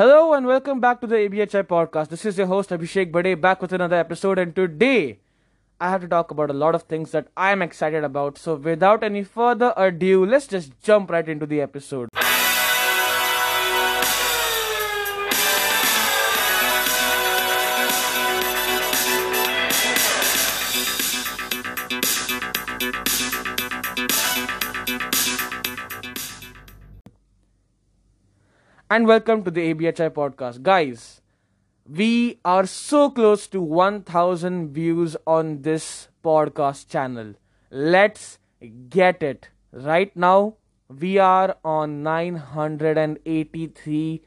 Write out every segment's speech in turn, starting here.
Hello and welcome back to the ABHI podcast. This is your host Abhishek Bade back with another episode and today I have to talk about a lot of things that I am excited about. So without any further ado, let's just jump right into the episode. And welcome to the ABHI podcast. Guys, we are so close to 1000 views on this podcast channel. Let's get it. Right now, we are on 983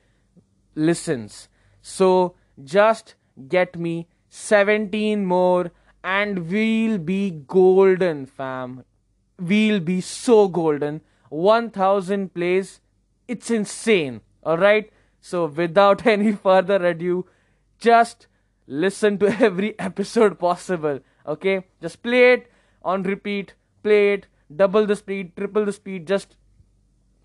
listens. So just get me 17 more and we'll be golden, fam. We'll be so golden. 1000 plays. It's insane. Alright? So, without any further ado, just listen to every episode possible. Okay? Just play it on repeat, play it, double the speed, triple the speed, just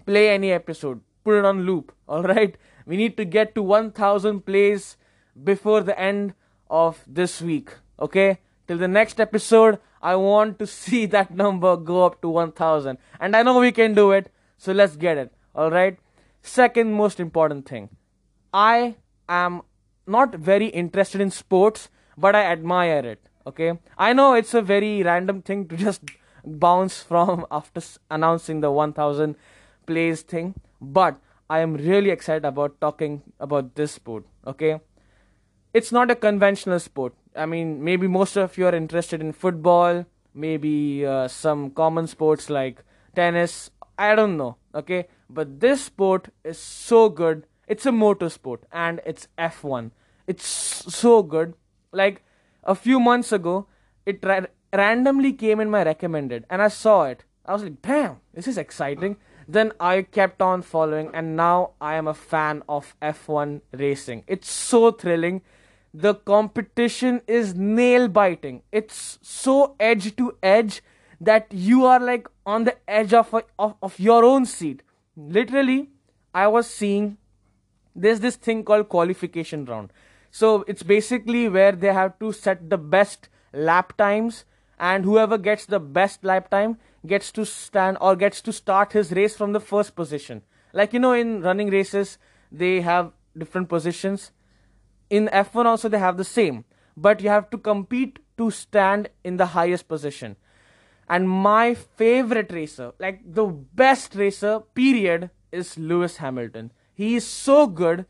play any episode. Put it on loop. Alright? We need to get to 1000 plays before the end of this week. Okay? Till the next episode, I want to see that number go up to 1000. And I know we can do it. So let's get it. Alright? Second most important thing I am not very interested in sports, but I admire it. Okay, I know it's a very random thing to just bounce from after announcing the 1000 plays thing, but I am really excited about talking about this sport. Okay, it's not a conventional sport. I mean, maybe most of you are interested in football, maybe uh, some common sports like tennis. I don't know. Okay, but this sport is so good. It's a motorsport and it's F1. It's so good. Like a few months ago, it ra- randomly came in my recommended and I saw it. I was like, damn, this is exciting. Then I kept on following and now I am a fan of F1 racing. It's so thrilling. The competition is nail biting. It's so edge to edge that you are like on the edge of, a, of, of your own seat. Literally i was seeing there's this thing called qualification round. So it's basically where they have to set the best lap times and whoever gets the best lap time gets to stand or gets to start his race from the first position. Like you know in running races they have different positions. In f1 also they have the same. But you have to compete to stand in the highest position and my favorite racer, like the best racer, period, is Lewis Hamilton. He is so good,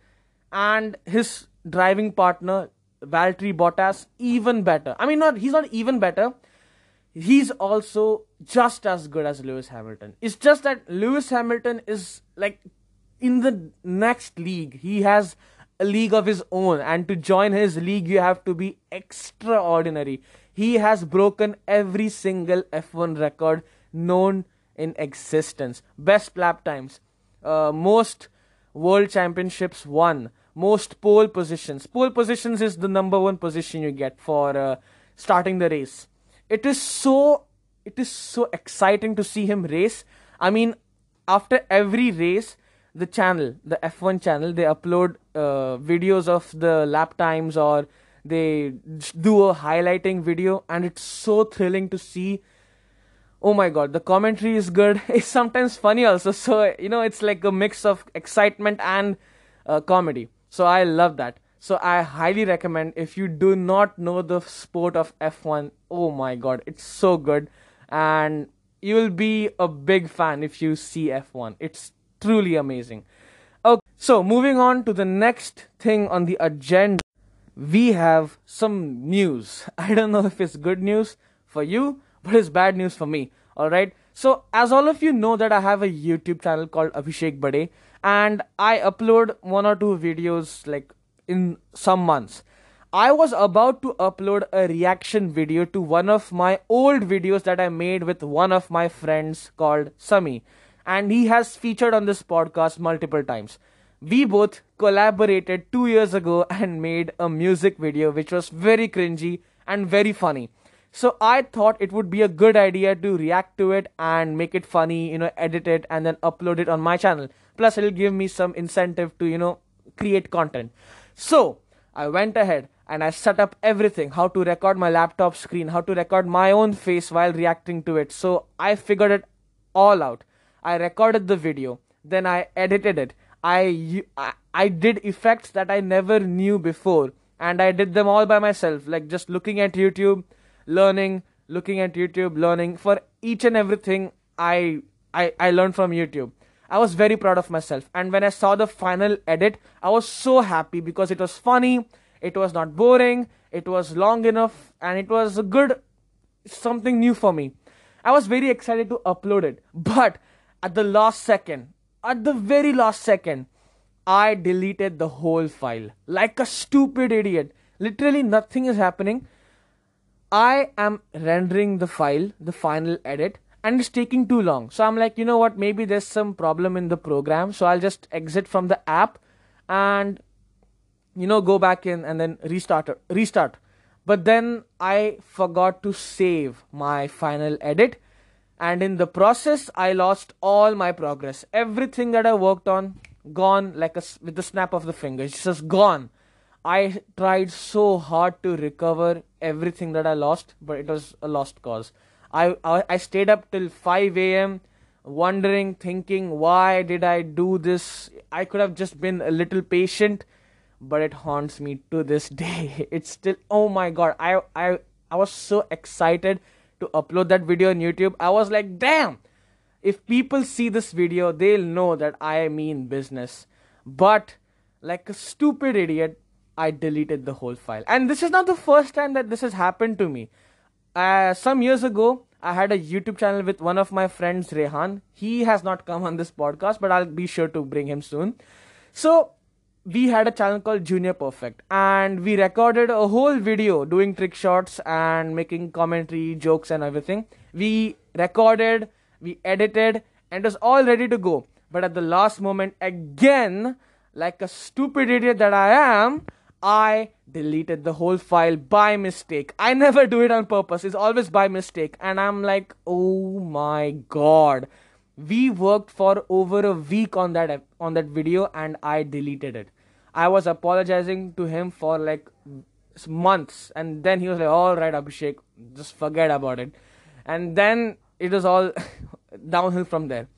and his driving partner, Valtteri Bottas, even better. I mean, not he's not even better. He's also just as good as Lewis Hamilton. It's just that Lewis Hamilton is like in the next league. He has a league of his own, and to join his league, you have to be extraordinary. He has broken every single F1 record known in existence. Best lap times, uh, most world championships won, most pole positions. Pole positions is the number one position you get for uh, starting the race. It is so it is so exciting to see him race. I mean, after every race, the channel, the F1 channel, they upload uh, videos of the lap times or they do a highlighting video and it's so thrilling to see. Oh my god the commentary is good. It's sometimes funny also. So you know it's like a mix of excitement and uh, comedy. So i love that. So i highly recommend if you do not know the sport of f1 oh my god it's so good. And you will be a big fan if you see f1 it's truly amazing okay so moving on to the next thing on the agenda we have some news. I don't know if it's good news for you, but it's bad news for me. Alright? So, as all of you know, that I have a YouTube channel called Abhishek Bade, and I upload one or two videos like in some months. I was about to upload a reaction video to one of my old videos that I made with one of my friends called Sami, and he has featured on this podcast multiple times we both collaborated two years ago and made a music video which was very cringy and very funny. So I thought it would be a good idea to react to it and make it funny, you know, edit it and then upload it on my channel. Plus, it'll give me some incentive to, you know, create content. So I went ahead and I set up everything how to record my laptop screen, how to record my own face while reacting to it. So I figured it all out. I recorded the video, then I edited it. I, I, I did effects that I never knew before, and I did them all by myself, like just looking at YouTube, learning, looking at YouTube, learning. For each and everything, I, I, I learned from YouTube. I was very proud of myself, and when I saw the final edit, I was so happy because it was funny it was not boring, it was long enough, and it was a good something new for me. I was very excited to upload it, but at the last second, at the very last second, I deleted the whole file like a stupid idiot. Literally, nothing is happening. I am rendering the file, the final edit, and it's taking too long. So I'm like, you know what? Maybe there's some problem in the program. So I'll just exit from the app and you know go back in and then restart restart but then i forgot to save my final edit and in the process i lost all my progress everything that i worked on gone like a with the snap of the fingers just gone i tried so hard to recover everything that i lost but it was a lost cause i i, I stayed up till 5 a.m wondering thinking why did i do this i could have just been a little patient but it haunts me to this day. It's still oh my god. I I I was so excited to upload that video on YouTube. I was like, damn. If people see this video, they'll know that I mean business. But like a stupid idiot, I deleted the whole file. And this is not the first time that this has happened to me. Uh, some years ago, I had a YouTube channel with one of my friends, Rehan. He has not come on this podcast, but I'll be sure to bring him soon. So we had a channel called Junior Perfect and we recorded a whole video doing trick shots and making commentary, jokes, and everything. We recorded, we edited, and it was all ready to go. But at the last moment, again, like a stupid idiot that I am, I deleted the whole file by mistake. I never do it on purpose, it's always by mistake. And I'm like, oh my god. We worked for over a week on that on that video and I deleted it. I was apologizing to him for like months, and then he was like, "All right, Abhishek, just forget about it." And then it was all downhill from there.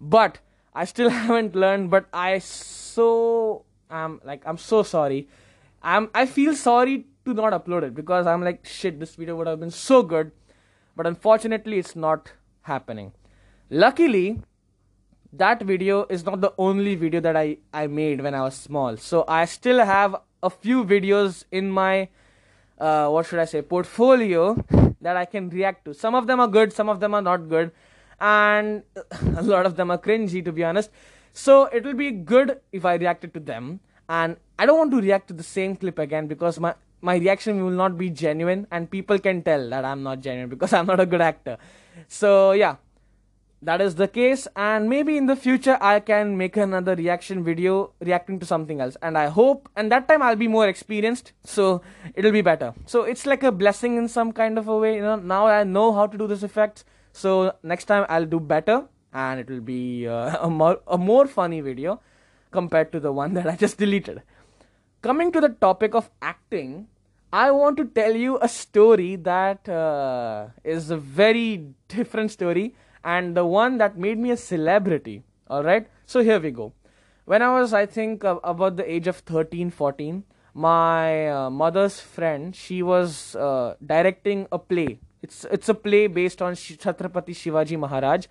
But I still haven't learned. But I so am like I'm so sorry. I'm I feel sorry to not upload it because I'm like shit. This video would have been so good, but unfortunately, it's not happening. Luckily, that video is not the only video that I, I made when I was small. So I still have a few videos in my, uh, what should I say, portfolio that I can react to. Some of them are good, some of them are not good, and a lot of them are cringy to be honest. So it will be good if I reacted to them. And I don't want to react to the same clip again because my, my reaction will not be genuine and people can tell that I'm not genuine because I'm not a good actor. So yeah, that is the case and maybe in the future i can make another reaction video reacting to something else. And i hope and that time i'll be more experienced so it'll be better. So it's like a blessing in some kind of a way you know. Now i know how to do this effect so next time i'll do better and it will be uh, a, more, a more funny video compared to the one that i just deleted. Coming to the topic of acting I want to tell you a story that uh, is a very different story and the one that made me a celebrity. All right, so here we go. When I was, I think, uh, about the age of 13, 14, my uh, mother's friend, she was uh, directing a play. It's it's a play based on Chhatrapati Shivaji Maharaj,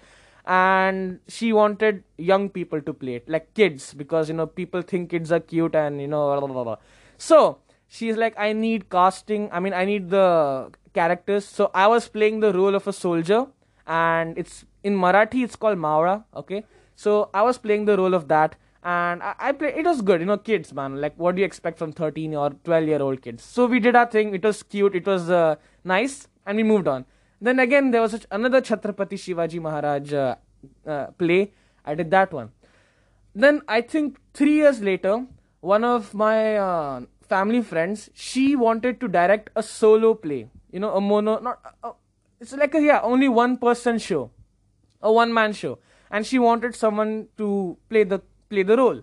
and she wanted young people to play it, like kids, because you know people think kids are cute and you know. Blah, blah, blah. So she's like, I need casting. I mean, I need the characters. So I was playing the role of a soldier and it's in Marathi it's called Mawra. Okay, so I was playing the role of that, and I, I play. It was good, you know, kids, man. Like, what do you expect from 13 or 12 year old kids? So we did our thing. It was cute. It was uh, nice, and we moved on. Then again, there was another Chhatrapati Shivaji Maharaj uh, uh, play. I did that one. Then I think three years later, one of my uh, family friends, she wanted to direct a solo play. You know, a mono, not it's like a yeah, only one person show, a one man show, and she wanted someone to play the play the role.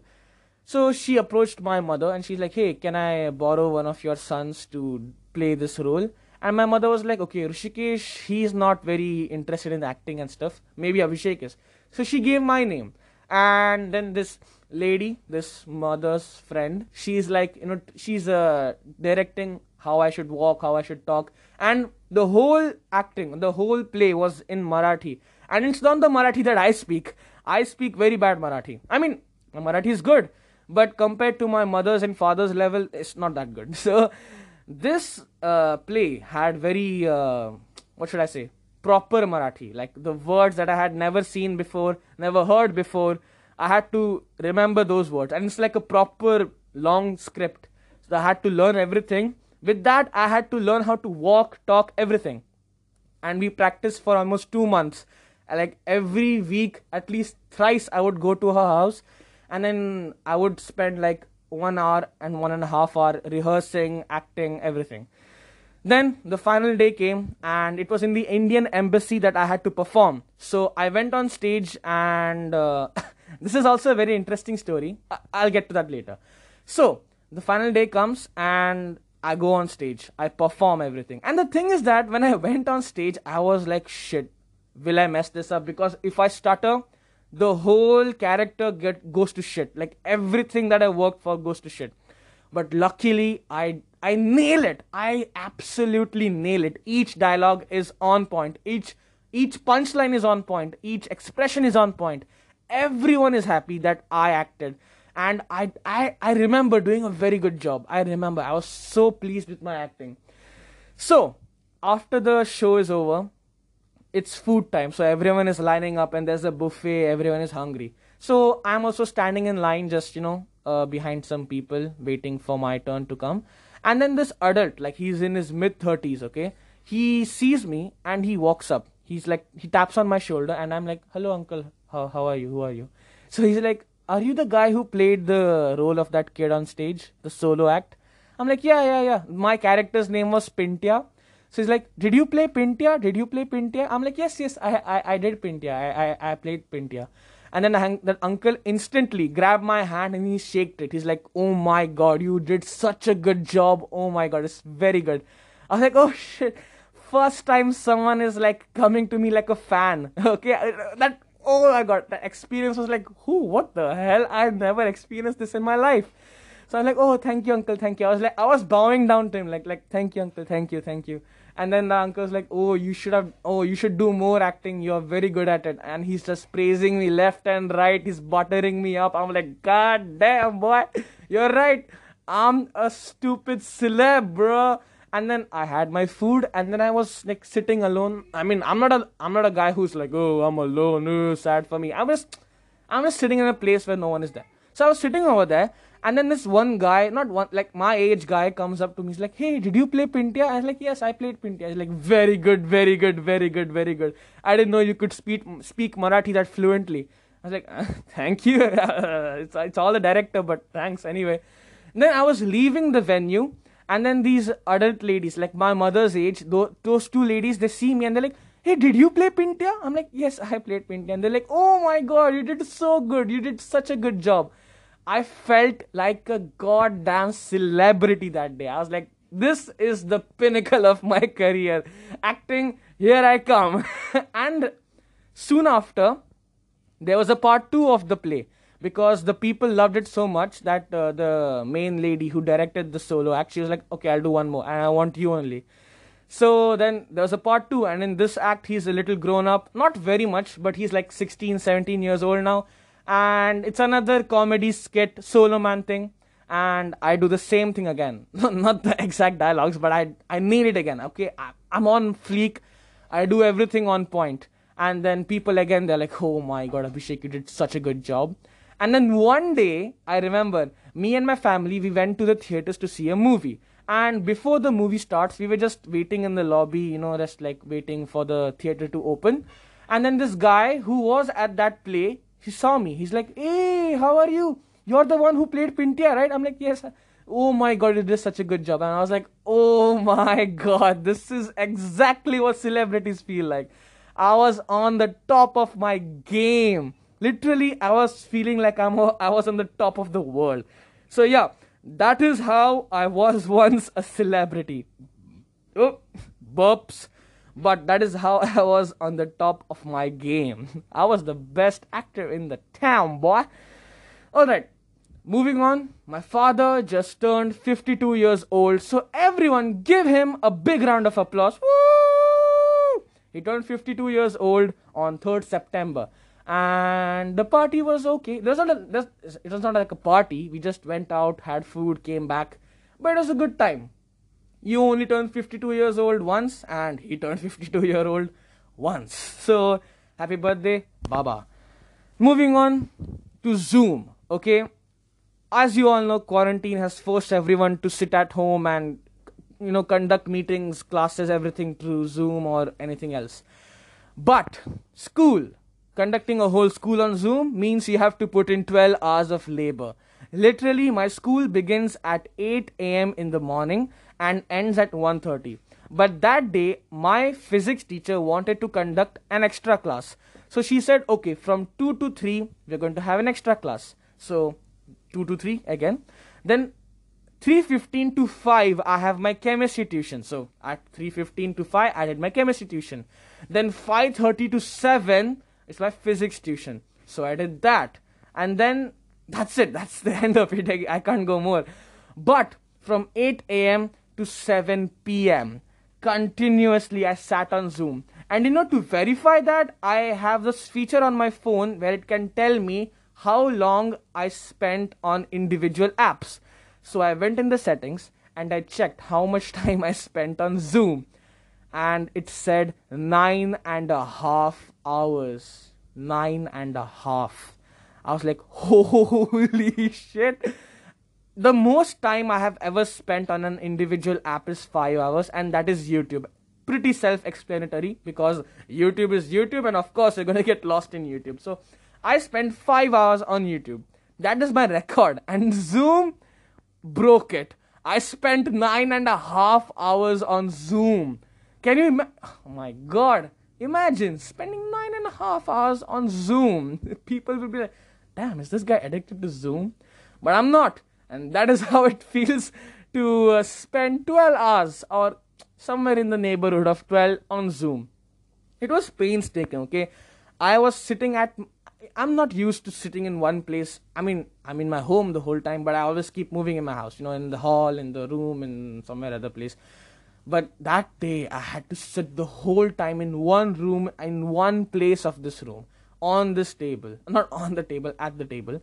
So she approached my mother and she's like, Hey, can I borrow one of your sons to play this role? And my mother was like, Okay, Rishikesh, he's not very interested in acting and stuff. Maybe Abhishek is. So she gave my name. And then this lady, this mother's friend, she's like, you know, she's uh, directing how I should walk, how I should talk. And the whole acting, the whole play was in Marathi. And it's not the Marathi that I speak. I speak very bad Marathi. I mean, Marathi is good, but compared to my mother's and father's level, it's not that good. So, this uh, play had very, uh, what should I say, proper Marathi. Like the words that I had never seen before, never heard before. I had to remember those words. And it's like a proper long script. So, I had to learn everything with that, I had to learn how to walk, talk, everything. And we practiced for almost two months. Like every week, at least thrice, I would go to her house and then I would spend like one hour and one and a half hour rehearsing, acting, everything. Then the final day came, and it was in the Indian embassy that I had to perform. So I went on stage, and uh, this is also a very interesting story. I'll get to that later. So the final day comes, and I go on stage, I perform everything. And the thing is that when I went on stage, I was like, shit, will I mess this up? Because if I stutter, the whole character get goes to shit. Like everything that I worked for goes to shit. But luckily, I I nail it. I absolutely nail it. Each dialogue is on point. Each each punchline is on point. Each expression is on point. Everyone is happy that I acted and I, I I remember doing a very good job. I remember I was so pleased with my acting. So after the show is over, it's food time. So everyone is lining up and there's a buffet. Everyone is hungry. So I'm also standing in line, just you know, uh, behind some people, waiting for my turn to come. And then this adult, like he's in his mid thirties, okay, he sees me and he walks up. He's like he taps on my shoulder and I'm like, "Hello, uncle. How how are you? Who are you?" So he's like, are you the guy who played the role of that kid on stage, the solo act? I'm like, yeah, yeah, yeah. My character's name was Pintia. So he's like, did you play Pintia? Did you play Pintia? I'm like, yes, yes, I, I, I did Pintia. I, I, I played Pintia. And then the, uncle instantly grabbed my hand and he shaked it. He's like, oh my god, you did such a good job. Oh my god, it's very good. I was like, oh shit. First time someone is like coming to me like a fan. Okay, that oh my god, the experience was like, who, what the hell? I've never experienced this in my life. So I'm like, oh, thank you, uncle, thank you. I was like, I was bowing down to him, like, like, thank you, uncle, thank you, thank you. And then the uncle's like, oh, you should have, oh, you should do more acting. You're very good at it. And he's just praising me left and right. He's buttering me up. I'm like, god damn, boy, you're right. I'm a stupid celeb, bro and then I had my food, and then I was like sitting alone. I mean, I'm not a I'm not a guy who's like, oh, I'm alone, oh, sad for me. I'm just I'm just sitting in a place where no one is there. So I was sitting over there, and then this one guy, not one like my age guy, comes up to me. He's like, "Hey, did you play Pintia?" I was like, "Yes, I played Pintia." He's like, "Very good, very good, very good, very good." I didn't know you could speak speak Marathi that fluently. I was like, uh, "Thank you." it's it's all the director, but thanks anyway. And then I was leaving the venue, and then these adult ladies, like my mother's age, those two ladies, they see me and they're like, hey, did you play Pintia? I'm like, yes, I played Pintia. And they're like, oh my god, you did so good. You did such a good job. I felt like a goddamn celebrity that day. I was like, this is the pinnacle of my career. Acting, here I come. and soon after, there was a part two of the play because the people loved it so much that uh, the main lady who directed the solo act she was like okay i'll do one more and i want you only. So then there was a part two and in this act he's a little grown up not very much but he's like 16 17 years old now. And it's another comedy skit solo man thing and i do the same thing again. Not the exact dialogues but i i need it again okay? I, i'm on fleek. I do everything on point. And then people again they're like oh my god abhishek you did such a good job and then one day, I remember me and my family, we went to the theaters to see a movie. And before the movie starts, we were just waiting in the lobby, you know, just like waiting for the theater to open. And then this guy who was at that play, he saw me. He's like, Hey, how are you? You're the one who played Pintia, right? I'm like, Yes. Oh my god, you did such a good job. And I was like, Oh my god, this is exactly what celebrities feel like. I was on the top of my game Literally, I was feeling like I'm I was on the top of the world. So yeah, that is how I was once a celebrity. Oh, burps. But that is how I was on the top of my game. I was the best actor in the town, boy. Alright, moving on. My father just turned 52 years old, so everyone give him a big round of applause. Woo! He turned 52 years old on 3rd September and the party was okay. There's not a, it was not like a party. We just went out, had food, came back, but it was a good time. You only turn 52 years old once, and he turned 52 year old once. So happy birthday, Baba. Moving on to Zoom. Okay, as you all know, quarantine has forced everyone to sit at home and you know conduct meetings, classes, everything through Zoom or anything else. But school conducting a whole school on Zoom means you have to put in 12 hours of labor. Literally, my school begins at 8 a.m. in the morning and ends at 1:30. But that day, my physics teacher wanted to conduct an extra class. So she said, okay, from 2 to 3, we're going to have an extra class. So 2 to 3 again. Then 3.15 to 5, I have my chemistry tuition. So at 3.15 to 5, I did my chemistry tuition. Then 5.30 to 7, it's my physics tuition. So I did that. And then that's it. That's the end of it. I, I can't go more. But from 8 a.m. to 7 p.m., continuously I sat on Zoom. And you know, to verify that, I have this feature on my phone where it can tell me how long I spent on individual apps. So I went in the settings and I checked how much time I spent on Zoom and it said nine and a half hours. Nine and a half. I was like, holy shit. The most time I have ever spent on an individual app is five hours, and that is YouTube. Pretty self explanatory because YouTube is YouTube, and of course, you're gonna get lost in YouTube. So, I spent five hours on YouTube. That is my record, and Zoom broke it. I spent nine and a half hours on Zoom can you imagine? Oh my god. Imagine spending nine and a half hours on Zoom. People will be like, damn, is this guy addicted to Zoom? But I'm not. And that is how it feels to uh, spend 12 hours or somewhere in the neighborhood of 12 on Zoom. It was painstaking, okay? I was sitting at. I'm not used to sitting in one place. I mean, I'm in my home the whole time, but I always keep moving in my house, you know, in the hall, in the room, in somewhere other place. But that day, I had to sit the whole time in one room, in one place of this room, on this table. Not on the table, at the table.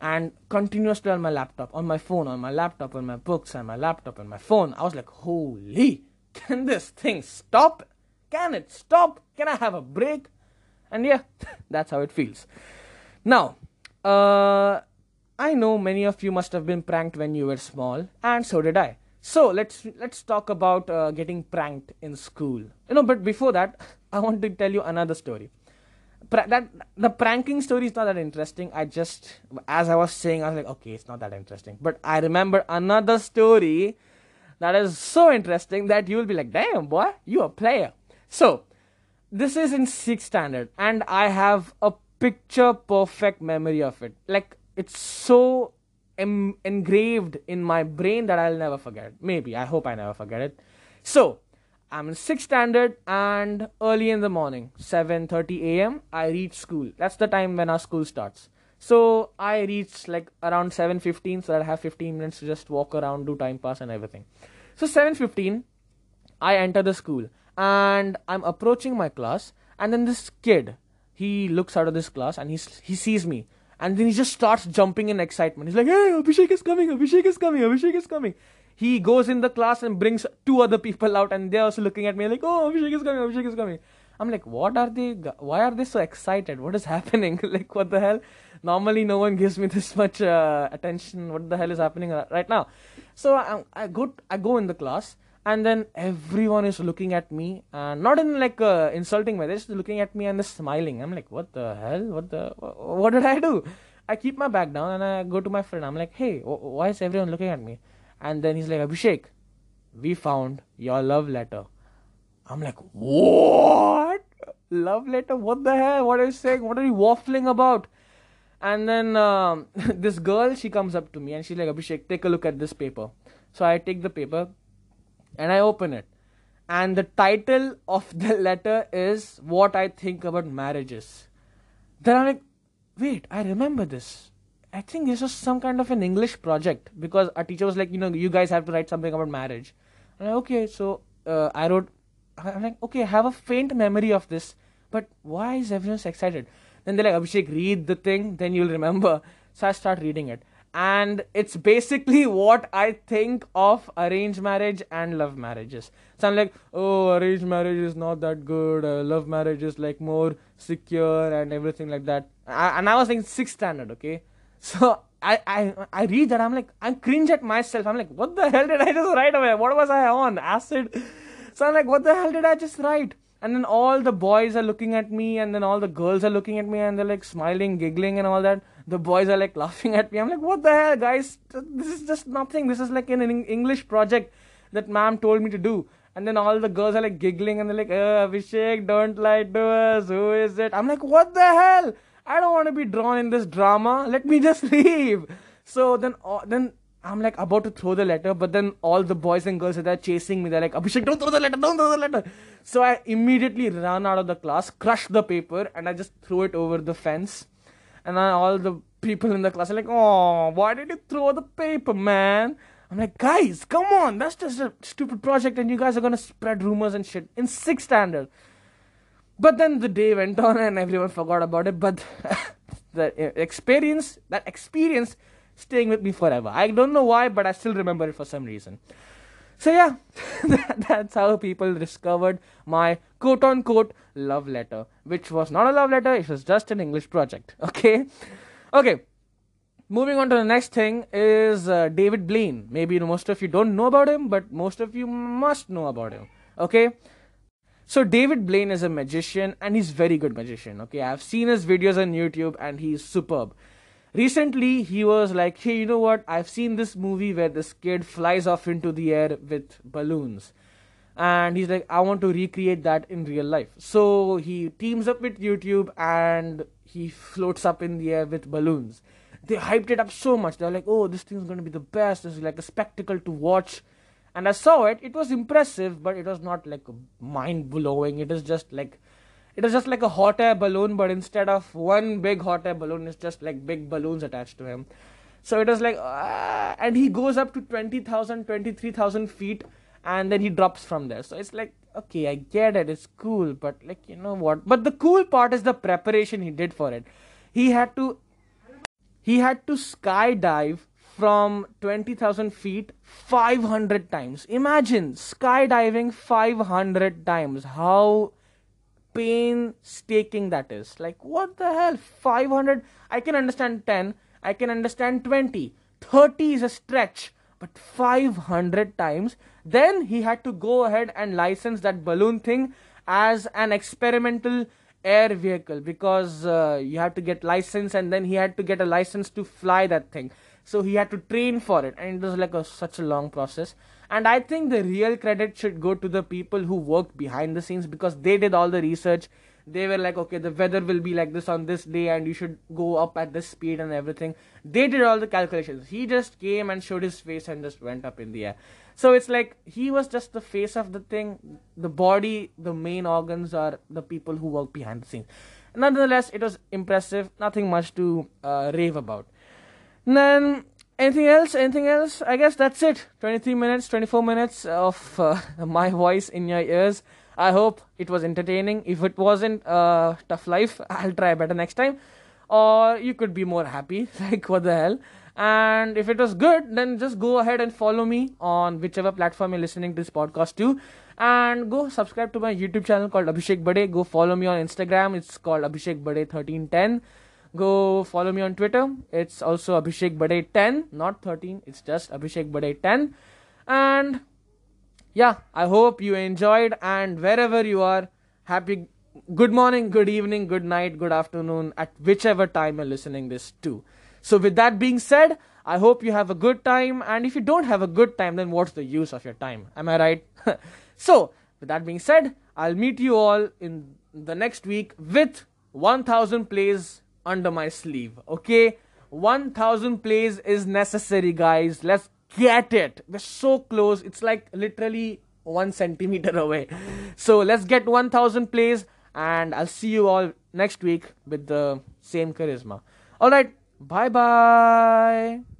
And continuously on my laptop, on my phone, on my laptop, on my books, on my laptop, on my phone. I was like, holy, can this thing stop? Can it stop? Can I have a break? And yeah, that's how it feels. Now, uh, I know many of you must have been pranked when you were small, and so did I. So let's let's talk about uh, getting pranked in school. You know, but before that, I want to tell you another story. Pra- that the pranking story is not that interesting. I just, as I was saying, I was like, okay, it's not that interesting. But I remember another story that is so interesting that you will be like, damn boy, you a player. So this is in sixth standard, and I have a picture perfect memory of it. Like it's so em- engraved in my brain that I'll never forget. Maybe I hope I never forget it. So I'm in sixth standard and early in the morning, 7:30 a.m. I reach school. That's the time when our school starts. So I reach like around 7:15, so that I have 15 minutes to just walk around, do time pass and everything. So 7:15, I enter the school and I'm approaching my class, and then this kid, he looks out of this class and he he sees me and then he just starts jumping in excitement. He's like, hey, Abhishek is coming, Abhishek is coming, Abhishek is coming. He goes in the class and brings two other people out, and they're also looking at me like, oh, Abhishek is coming, Abhishek is coming. I'm like, what are they? Why are they so excited? What is happening? like, what the hell? Normally, no one gives me this much uh, attention. What the hell is happening right now? So I, I go, I go in the class, and then everyone is looking at me not in like uh, insulting way they're just looking at me and they're smiling i'm like what the hell what the what did i do i keep my back down and i go to my friend i'm like hey why is everyone looking at me and then he's like abhishek we found your love letter i'm like what love letter? What the hell? What are you saying? What are you waffling about? And then um, this girl, she comes up to me and she's like, Abhishek, take a look at this paper. So I take the paper and I open it. And the title of the letter is What I Think About Marriages. Then I'm like, wait, I remember this. I think this was some kind of an English project because our teacher was like, you know, you guys have to write something about marriage. And like, okay, so uh, I wrote, I'm like, okay, I have a faint memory of this, but why is everyone so excited? Then they're like, Abhishek, read the thing, then you'll remember. So I start reading it. And it's basically what I think of arranged marriage and love marriages. So I'm like, oh, arranged marriage is not that good. Uh, love marriage is like more secure and everything like that. I, and I was like sixth standard, okay? So I, I I read that I'm like I'm cringe at myself. I'm like, what the hell did I just write away? What was I on? Acid. So I'm like, what the hell did I just write? And then all the boys are looking at me, and then all the girls are looking at me, and they're like smiling, giggling, and all that. The boys are like laughing at me. I'm like, what the hell, guys? This is just nothing. This is like an English project that ma'am told me to do. And then all the girls are like giggling, and they're like, oh, Abhishek, don't lie to us. Who is it? I'm like, what the hell? I don't want to be drawn in this drama. Let me just leave. So then, uh, then I'm like about to throw the letter, but then all the boys and girls are there chasing me. They're like, Abhishek, don't throw the letter, don't throw the letter. So I immediately ran out of the class, crushed the paper, and I just threw it over the fence. And then all the people in the class are like, oh, why did you throw the paper, man? I'm like, guys, come on, that's just a stupid project, and you guys are gonna spread rumors and shit in sixth standard. But then the day went on and everyone forgot about it. But the experience, that experience, staying with me forever. I don't know why, but I still remember it for some reason. So yeah, that's how people discovered my quote unquote love letter, which was not a love letter, it was just an English project. Okay, okay. Moving on to the next thing is uh, David Blaine. Maybe most of you don't know about him, but most of you must know about him. Okay, so David Blaine is a magician and he's very good magician. Okay, I've seen his videos on YouTube and he's superb. Recently, he was like, "Hey, you know what? I've seen this movie where this kid flies off into the air with balloons." And he's like, "I want to recreate that in real life." So he teams up with YouTube and he floats up in the air with balloons. They hyped it up so much. They're like, "Oh, this thing's going to be the best. This is like a spectacle to watch." and I saw it. It was impressive, but it was not like mind blowing. It is just like it is just like a hot air balloon, but instead of one big hot air balloon, it's just like big balloons attached to him. So it was like, uh, and he goes up to 20,000, 23,000 feet, and then he drops from there. So it's like, okay, I get it, it's cool, but like, you know what? But the cool part is the preparation he did for it. He had to, he had to skydive from 20,000 feet 500 times. Imagine skydiving 500 times. How painstaking that is. Like, what the hell? 500? I can understand 10, I can understand 20. 30 is a stretch, but 500 times. Then he had to go ahead and license that balloon thing as an experimental air vehicle because uh, you have to get license and then he had to get a license to fly that thing so he had to train for it and it was like a, such a long process and i think the real credit should go to the people who worked behind the scenes because they did all the research. They were like okay the weather will be like this on this day and you should go up at this speed and everything. They did all the calculations. He just came and showed his face and just went up in the air. So it's like he was just the face of the thing. The body the main organs are the people who work behind the scenes. Nonetheless it was impressive. Nothing much to uh, rave about. Then anything else? Anything else? I guess that's it. 23 minutes, 24 minutes of uh, my voice in your ears. I hope it was entertaining. If it wasn't, uh, tough life. I'll try better next time. Or you could be more happy. like, what the hell? And if it was good, then just go ahead and follow me on whichever platform you're listening to this podcast to. And go subscribe to my YouTube channel called Abhishek Bade. Go follow me on Instagram. It's called Abhishek Bade 1310 Go follow me on Twitter. It's also Abhishek Bade 10, not 13. It's just Abhishek Bade 10. And yeah, I hope you enjoyed. And wherever you are, happy good morning, good evening, good night, good afternoon, at whichever time you're listening this to. So with that being said, I hope you have a good time. And if you don't have a good time, then what's the use of your time? Am I right? so with that being said, I'll meet you all in the next week with 1000 plays under my sleeve. Okay, 1000 plays is necessary, guys. Let's get it. We're so close. It's like literally one centimeter away. So let's get 1000 plays, and I'll see you all next week with the same charisma. All right, bye bye.